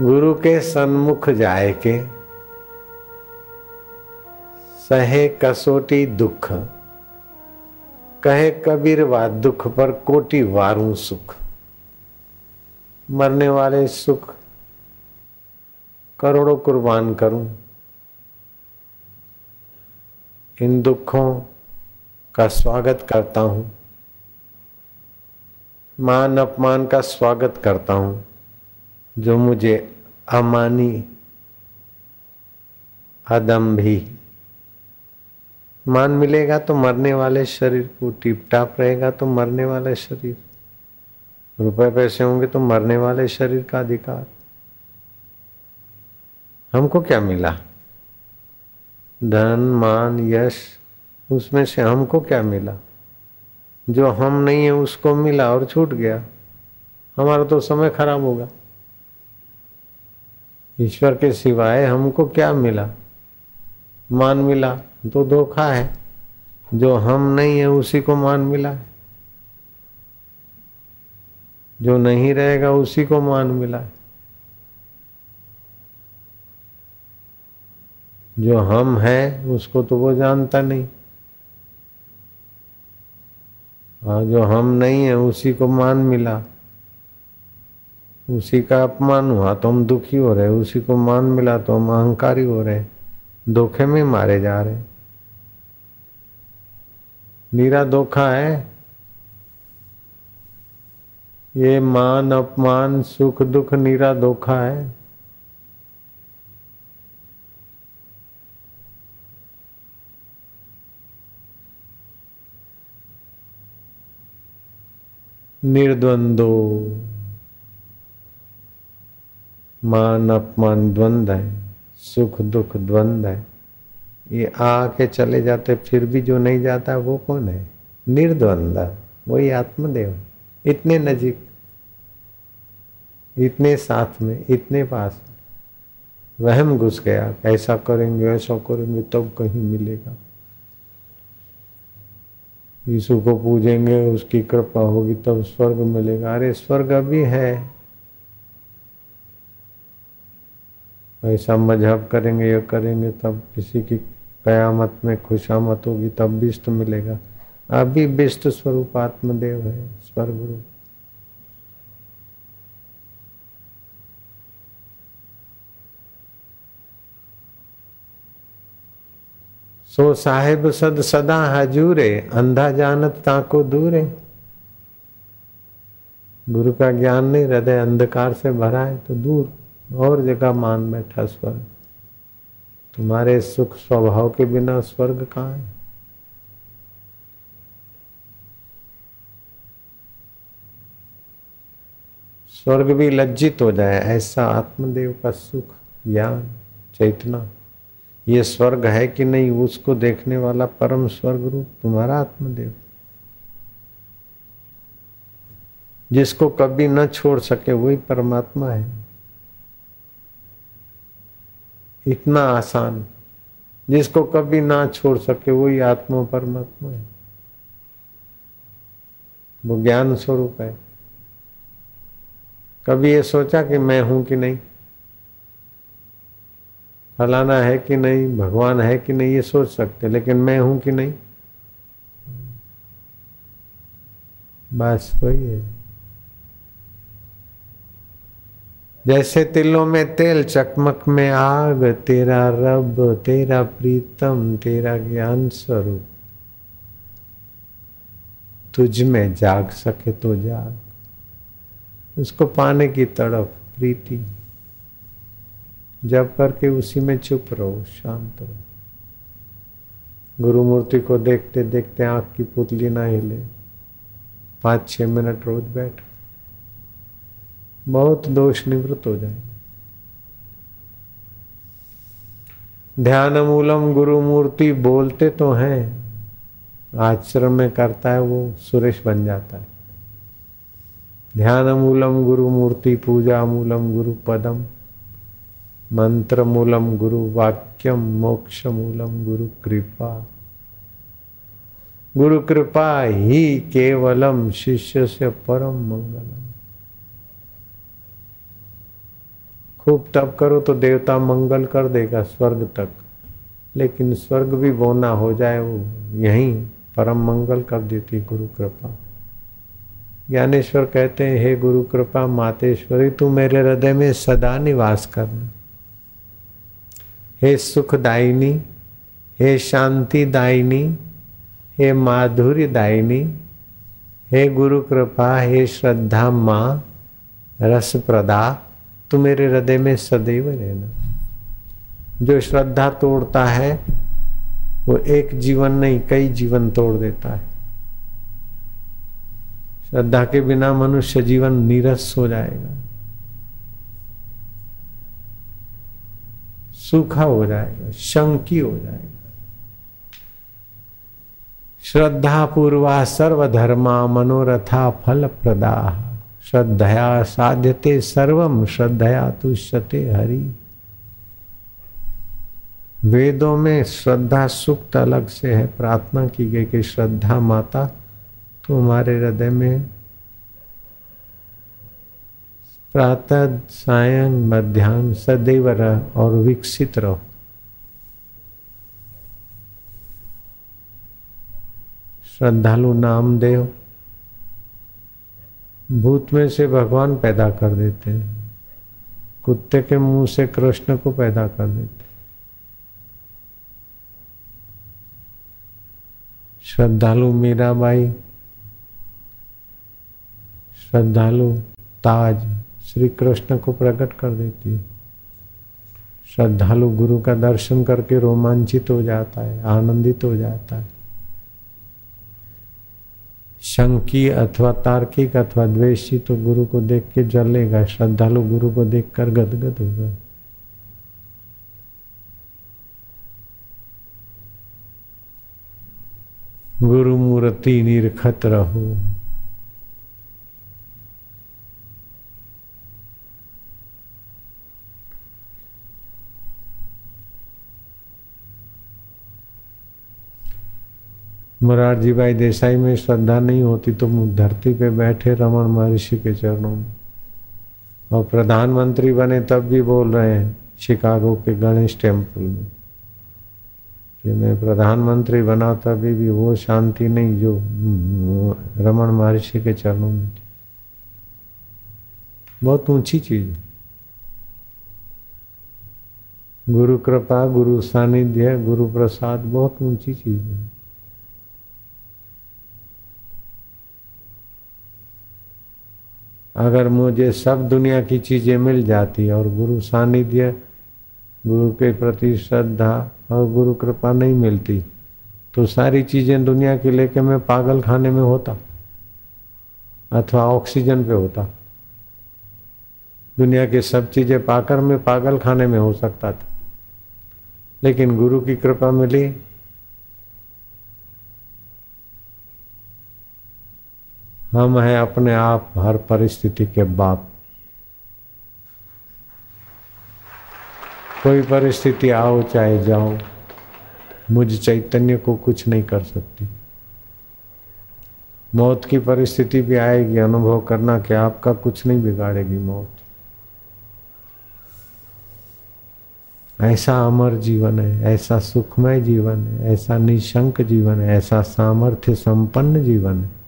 गुरु के सन्मुख जाए के सहे कसोटी दुख, कहे कबीर वा दुख पर कोटि वारू सुख। मरने वाले सुख करोड़ों कुर्बान करूँ। इन दुखों का स्वागत करता हूँ। मान अपमान का स्वागत करता हूँ। जो मुझे अमानी अदम भी मान मिलेगा तो मरने वाले शरीर को टिप टाप रहेगा तो मरने वाले शरीर। रुपए पैसे होंगे तो मरने वाले शरीर का अधिकार। हमको क्या मिला? धन, मान, यश, उसमें से हमको क्या मिला? जो हम नहीं है, उसको मिला और छूट गया। हमारा तो समय खराब होगा। ईश्वर के सिवाय हमको क्या मिला? मान मिला तो धोखा है। जो हम नहीं है, उसी को मान मिला है। जो नहीं रहेगा, उसी को मान मिला है। जो हम है, उसको तो वो जानता नहीं। हाँ जो हम नहीं है, उसी को मान मिला। उसी का अपमान हुआ तो हम दुखी हो रहे, उसी को मान मिला तो हम अहंकारी हो रहे, धोखे में मारे जा रहे। नीरा धोखा है। ये मान, अपमान, सुख, दुख, नीरा धोखा है। निर्द्वंदो। मान अपमान द्वंद है सुख दुख द्वंद है। ये आके चले जाते, फिर भी जो नहीं जाता वो कौन है? निर्द्वंद, वही आत्मदेव। इतने नजीक, इतने साथ में, इतने पास। वहम घुस गया, ऐसा करेंगे ऐसा करेंगे, तब कहीं मिलेगा। यीशु को पूजेंगे, उसकी कृपा होगी, तब स्वर्ग मिलेगा। अरे, स्वर्ग अभी है। ऐसा मज़हब करेंगे, या करेंगे, तब किसी की कयामत में खुशामत होगी, तब बिष्ट मिलेगा। अभी बिष्ट स्वरूप आत्मदेव है स्वर्ग रूप सो साहेब सद सदा हजूरे, अंधा जानत ताको दूरे। गुरु का ज्ञान नहीं, हृदय अंधकार से भरा है तो दूर। और जगह मान बैठा स्वर्ग। तुम्हारे सुख स्वभाव के बिना स्वर्ग कहाँ है? स्वर्ग भी लज्जित हो जाए, ऐसा आत्मदेव का सुख, ज्ञान, चेतना। ये स्वर्ग है कि नहीं, उसको देखने वाला परम स्वर्ग रूप तुम्हारा आत्मदेव। जिसको कभी न छोड़ सके, वही परमात्मा है। इतना आसान। जिसको कभी ना छोड़ सके, वही आत्मा परमात्मा है। वो ज्ञान स्वरूप है। कभी ये सोचा कि मैं हूँ कि नहीं? फलाना है कि नहीं? भगवान है कि नहीं? ये सोच सकते, लेकिन मैं हूँ कि नहीं? बस वही है। जैसे तिलों में तेल चकमक में आग, तेरा रब, तेरा प्रीतम, तेरा ज्ञान स्वरूप। तुझ में जाग सके तो जाग। उसको पाने की तड़प, प्रीति। जब करके उसी में चुप रहो, शांत रहो। गुरु मूर्ति को देखते देखते आँख की पुतली ना हिले। पाँच छह मिनट रोज बैठ। बहुत दोष निवृत्त हो जाए। ध्यान मूलम गुरु मूर्ति बोलते तो हैं, आश्रम में करता है वो, सुरेश बन जाता है। ध्यान मूलम गुरु मूर्ति, पूजा मूलम गुरु पदम मंत्र मूलम गुरु वाक्यम मोक्ष मूलम गुरु कृपा। गुरु कृपा ही केवलम शिष्य से परम मंगलम। खूब तप करो तो देवता मंगल कर देगा स्वर्ग तक। लेकिन स्वर्ग भी बोना हो जाए, वो यहीं परम मंगल कर देती गुरु कृपा। ज्ञानेश्वर कहते हैं, हे गुरु कृपा, मातेश्वरी, तू मेरे हृदय में सदा निवास करना। हे सुखदायिनी, हे शांति दायिनी हे माधुर्य दायिनी हे गुरु कृपा, हे श्रद्धा माँ रस प्रदा तू मेरे हृदय में सदैव रहना। जो श्रद्धा तोड़ता है, वो एक जीवन नहीं, कई जीवन तोड़ देता है। श्रद्धा के बिना मनुष्य जीवन नीरस हो जाएगा। सूखा हो जाएगा, शंकी हो जाएगा। श्रद्धा पूर्वा सर्वधर्मा मनोरथा फल प्रदा श्रद्धया साध्यते सर्वम श्रद्धया तुष्यते हरि। वेदों में श्रद्धा सुक्त अलग से है। प्रार्थना की गई कि श्रद्धा माता तुम्हारे हृदय में। प्रातः, सायं मध्यान्ह सदैव रह और विकसित रहो। श्रद्धालु नामदेव भूत में से भगवान पैदा कर देते हैं। कुत्ते के मुँह से कृष्ण को पैदा कर देते श्रद्धालु मीराबाई श्रद्धालु ताज श्री कृष्ण को प्रकट कर देती श्रद्धालु गुरु का दर्शन करके रोमांचित हो जाता है, आनंदित हो जाता है। शंकी अथवा तार्किक अथवा द्वेषी तो गुरु को देख के जलेगा श्रद्धालु गुरु को देख कर गदगद होगा। गुरु मूर्ति निरखत रहो। मुरारजी भाई देसाई में श्रद्धा नहीं होती तो धरती पे बैठे रमन महर्षि के चरणों में। और प्रधानमंत्री बने तब भी बोल रहे हैं, शिकागो के गणेश टेंपल में। कि मैं प्रधानमंत्री बना तभी भी वो शांति नहीं जो रमन महर्षि के चरणों में थी। बहुत ऊँची चीज़। है गुरु कृपा, गुरु सानिध्य, गुरु प्रसाद, बहुत ऊँची चीज़ है। अगर मुझे सब दुनिया की चीज़ें मिल जाती और गुरु सानिध्य, गुरु के प्रति श्रद्धा और गुरु कृपा नहीं मिलती तो सारी चीज़ें दुनिया की लेके मैं पागल खाने में होता अथवा ऑक्सीजन पे होता। दुनिया की सब चीज़ें पाकर मैं पागल खाने में हो सकता था। लेकिन गुरु की कृपा मिली हम हैं अपने आप हर परिस्थिति के बाप। कोई परिस्थिति आओ चाहे जाओ, मुझ चैतन्य को कुछ नहीं कर सकती। मौत की परिस्थिति भी आएगी, अनुभव करना कि आपका कुछ नहीं बिगाड़ेगी मौत। ऐसा अमर जीवन है, ऐसा सुखमय जीवन है, ऐसा निशंक जीवन है, ऐसा सामर्थ्य संपन्न जीवन है।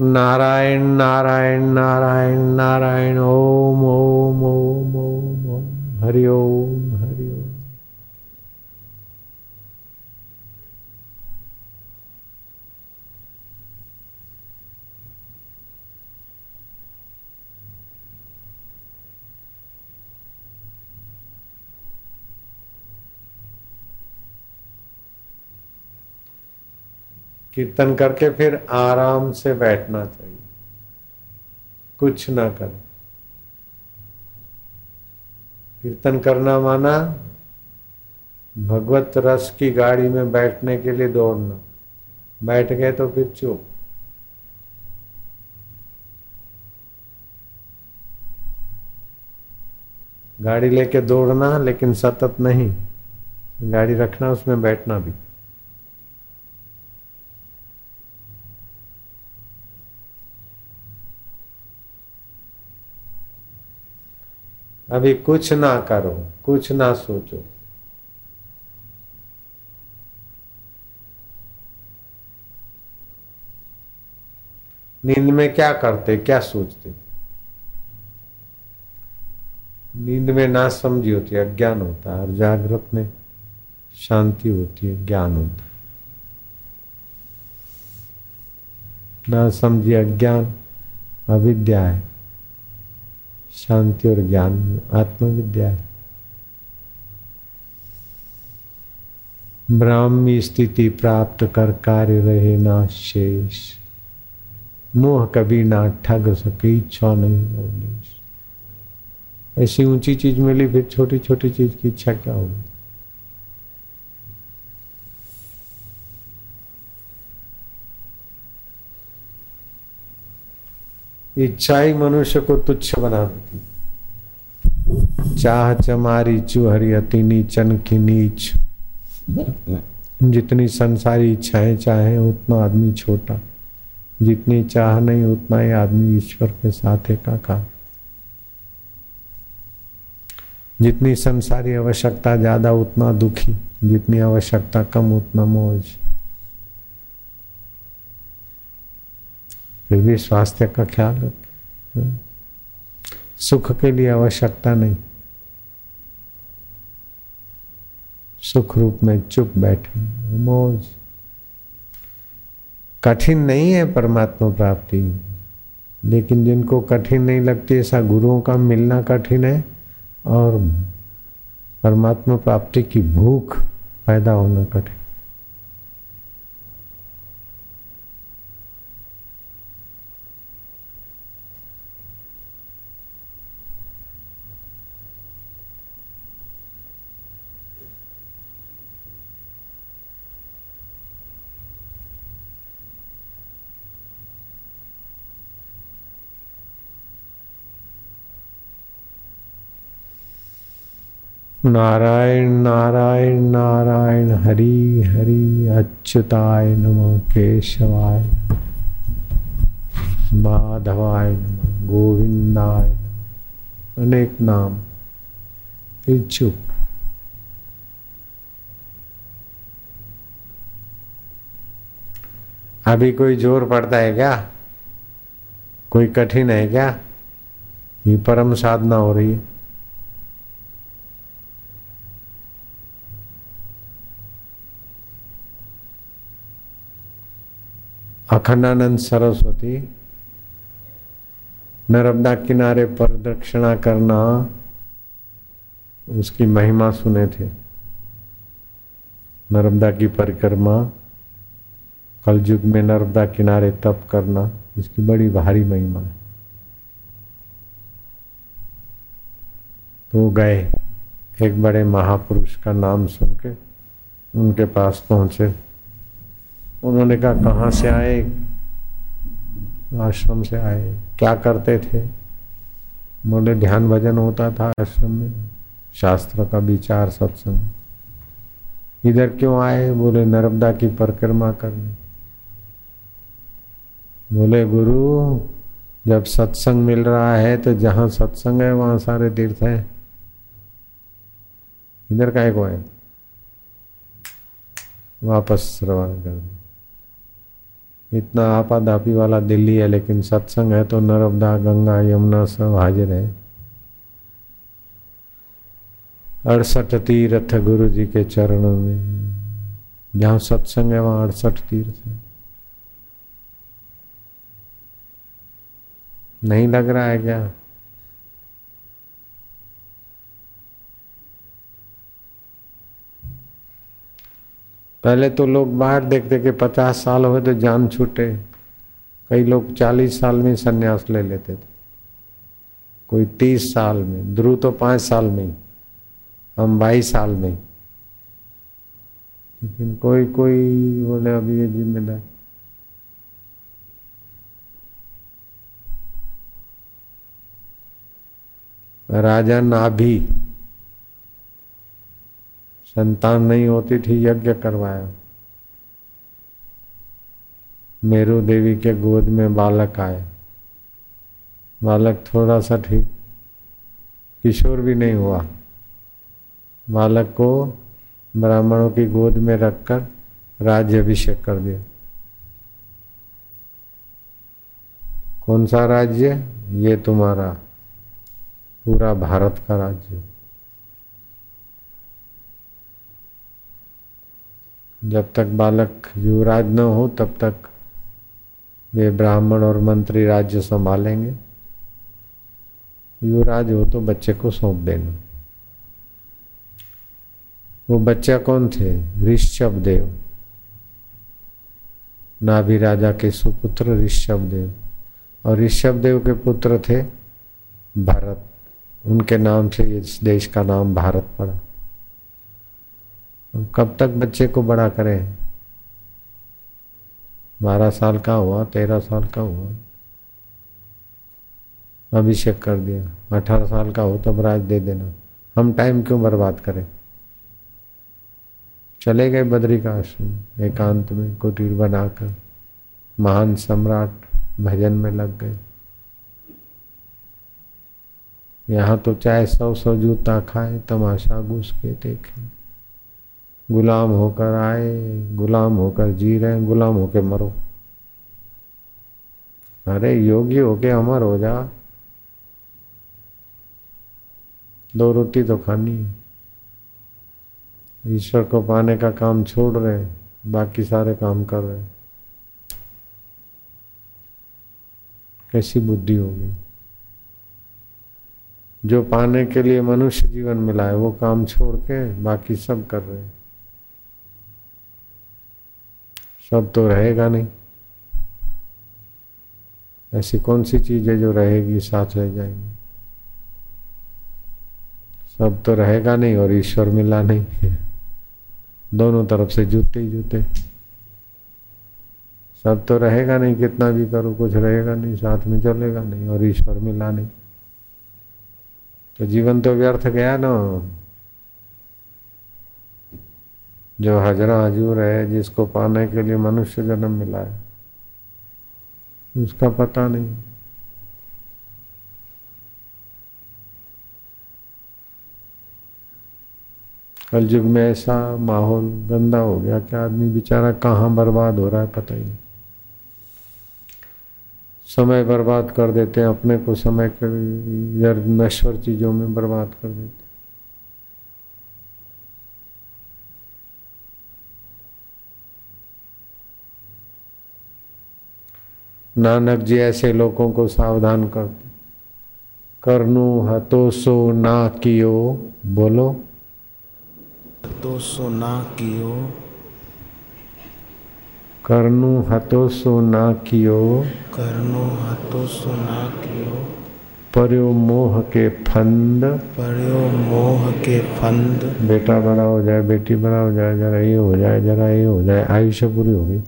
नारायण नारायण नारायण नारायण ओम ओम ओम ओम ओम हरि ओम हरि ओम कीर्तन करके फिर आराम से बैठना चाहिए। कुछ ना कर। कीर्तन करना माना भगवत रस की गाड़ी में बैठने के लिए दौड़ना। बैठ गए तो फिर चुप। गाड़ी लेके दौड़ना, लेकिन सतत नहीं। गाड़ी रखना, उसमें बैठना भी। अभी कुछ ना करो, कुछ ना सोचो। नींद में क्या करते, क्या सोचते? नींद में ना समझी होती है अज्ञान होता है, और जागृत में शांति होती है, ज्ञान होता है। ना समझी अज्ञान, अविद्या है। शांति और ज्ञान, आत्मविद्या है। ब्राह्मी स्थिति प्राप्त कर कार्य रहे ना शेष। मोह कभी ना ठग सके, इच्छा नहीं अवलेश ऐसी ऊँची चीज़ मिली, फिर छोटी छोटी चीज़ की इच्छा क्या होगी? इच्छा ही मनुष्य को तुच्छ बना देती। चाह चमारी चुहरी अति नीचन की नीच। जितनी संसारी इच्छाएँ चाहे, उतना आदमी छोटा। जितनी चाह नहीं, उतना ही आदमी ईश्वर के साथ एकाकार। जितनी संसारी आवश्यकता ज़्यादा, उतना दुखी। जितनी आवश्यकता कम, उतना मौज। फिर भी स्वास्थ्य का ख्याल रखें। सुख के लिए आवश्यकता नहीं। सुख रूप में चुप बैठे, मौज। कठिन नहीं है परमात्मा प्राप्ति, लेकिन जिनको कठिन नहीं लगती, ऐसा गुरुओं का मिलना कठिन है, और परमात्मा प्राप्ति की भूख पैदा होना कठिन। नारायण नारायण नारायण, हरि हरि, अच्युताय नम केशवाय माधवाय नम, गोविंदाय अनेक नाम। इच्छुक अभी कोई ज़ोर पड़ता है क्या? कोई कठिन है क्या? ये परम साधना हो रही है। अखंडानंद सरस्वती नर्मदा किनारे पर दक्षिणा करना उसकी महिमा सुने थे। नर्मदा की परिक्रमा, कलयुग में नर्मदा किनारे तप करना, इसकी बड़ी भारी महिमा है। तो गए एक बड़े महापुरुष का नाम सुन के उनके पास पहुँचे। उन्होंने कहा, कहाँ से आए? आश्रम से आए। क्या करते थे? बोले ध्यान भजन होता था आश्रम में। शास्त्र का विचार सत्संग। इधर क्यों आए? बोले, नर्मदा की परिक्रमा करने। बोले, गुरु, जब सत्संग मिल रहा है तो जहाँ सत्संग है, वहाँ सारे तीर्थ हैं। इधर का को आए वापस श्रवण कर दे इतना आपाधापी वाला दिल्ली है, लेकिन सत्संग है तो नर्मदा, गंगा, यमुना सब हाजिर है। अड़सठ तीर्थ गुरु जी के चरणों में। जहाँ सत्संग है, वहाँ अड़सठ तीर्थ है। नहीं लग रहा है क्या? पहले तो लोग बाहर देखते कि पचास साल हुए तो जान छूटे। कई लोग चालीस साल में संन्यास ले लेते थे। कोई तीस साल में ध्रुव तो पाँच साल में ही, हम बाईस साल में लेकिन कोई कोई बोले अभी ये जिम्मेदार। राजा नाभी संतान नहीं होती थी, यज्ञ करवाया। मेरू देवी के गोद में बालक आए। बालक थोड़ा सा ठीक, किशोर भी नहीं हुआ। बालक को ब्राह्मणों की गोद में रखकर राज्य अभिषेक कर दिया। कौन सा राज्य? ये तुम्हारा, पूरा भारत का राज्य। जब तक बालक युवराज न हो, तब तक वे ब्राह्मण और मंत्री राज्य संभालेंगे। युवराज हो तो बच्चे को सौंप देना। वो बच्चा कौन थे? ऋषभ देव नाभि राजा के सुपुत्र ऋषभ देव और ऋषभ देव के पुत्र थे भरत। उनके नाम से इस देश का नाम भारत पड़ा। कब तक बच्चे को बड़ा करें? बारह साल का हुआ, तेरह साल का हुआ। अभिषेक कर दिया। अठारह साल का हो तब राज दे देना। हम टाइम क्यों बर्बाद करें? चले गए बद्री का आश्रम एकांत में, कुटीर बनाकर। महान सम्राट भजन में लग गए। यहाँ तो चाहे सौ सौ जूता खाए, तमाशा घुस के देखें। गुलाम होकर आए, गुलाम होकर जी रहे, गुलाम होकर मरो। अरे योगी होके अमर हो जा। दो रोटी तो खानी। ईश्वर को पाने का काम छोड़ रहे, बाकी सारे काम कर रहे। कैसी बुद्धि होगी? जो पाने के लिए मनुष्य जीवन मिला है वो काम छोड़ के बाकी सब कर रहे। सब तो रहेगा नहीं। ऐसी कौन सी चीज़ है जो रहेगी, साथ रह जाएगी? सब तो रहेगा नहीं और ईश्वर मिला नहीं। दोनों तरफ़ से जूते ही जूते। सब तो रहेगा नहीं, कितना भी करो, कुछ रहेगा नहीं, साथ में चलेगा नहीं और ईश्वर मिला नहीं। तो जीवन तो व्यर्थ गया ना। जो हजरा हजूर है, जिसको पाने के लिए मनुष्य जन्म मिला है। उसका पता नहीं। कल युग में ऐसा माहौल गंदा हो गया कि आदमी बेचारा कहाँ बर्बाद हो रहा है, पता ही नहीं। समय बर्बाद कर देते हैं, अपने को समय कर नश्वर चीज़ों में बर्बाद कर देते नानक जी ऐसे लोगों को सावधान करते करनु हतोसो ना कियो बोलो। हतोसो ना कियो। करनु हतोसो ना कियो। करनु हतोसो ना कियो। पर्यो मोह के फंद। पर्यो मोह के फंद। बेटा बड़ा हो जाए बेटी बड़ा हो जाए जरा ये हो जाए जरा ये हो जाए आयुष्य पूरी होगी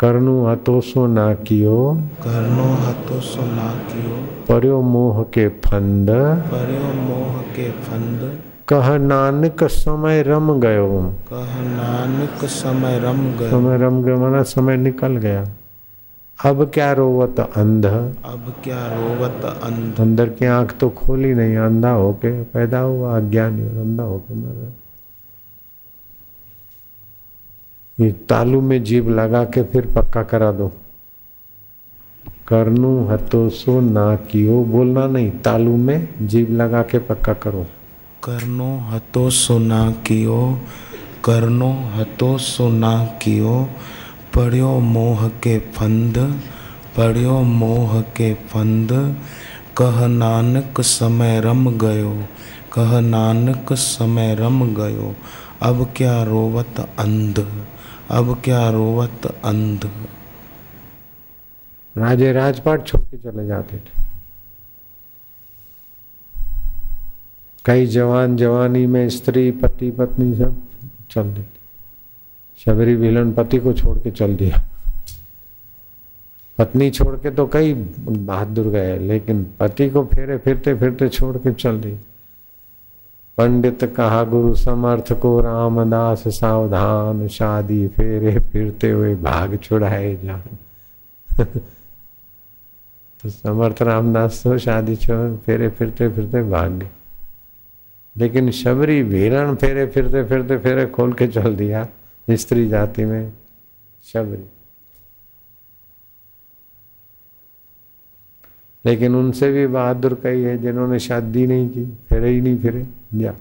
करनु हतोसो ना कियो। करनो हतोसो ना कियो। पर्यो मोह के फंद। पर्यो मोह के फंद। कह नानक समय रम गयो। कह नानक समय रम गयो। समय रम गयो माना समय निकल गया। अब क्या रोवत अंध। अब क्या रोवत अंध। अंदर की आँख तो खोली नहीं अंधा होके पैदा हुआ अज्ञानी और अंधा होके मर। रहा ये तालू में जीभ लगा के फिर पक्का करा दो। करनू हतो सो ना कियो, बोलना नहीं, तालू में जीभ लगा के पक्का करो। करनो हतो सुना कियो करनो हतो सुना कियो, पढ़ियो मोह के फंद, पढ़ियो मोह के फंद। कह नानक समय रम गयो, कह नानक समय रम गयो, अब क्या रोवत अंध। अब क्या रोवत अंध। राजे राजपाट छोड़ के चले जाते थे। कई जवान जवानी में स्त्री, पति, पत्नी सब चल देते। शबरी विलन पति को छोड़ के चल दिया। पत्नी छोड़ के तो कई बहादुर गए, लेकिन पति को फेरे फिरते फिरते छोड़ के चल दी पंडित कहा, गुरु समर्थ को रामदास सावधान, शादी फेरे फिरते हुए भाग छुड़ाए जान तो समर्थ रामदास तो शादी फेरे फिरते फिरते भाग गए। लेकिन शबरी भेलन फेरे फिरते फिरते फेरे खोल के चल दिया, स्त्री जाति में, शबरी। लेकिन उनसे भी बहादुर कई है जिन्होंने शादी नहीं की, फिरे ही नहीं फिरे, जा।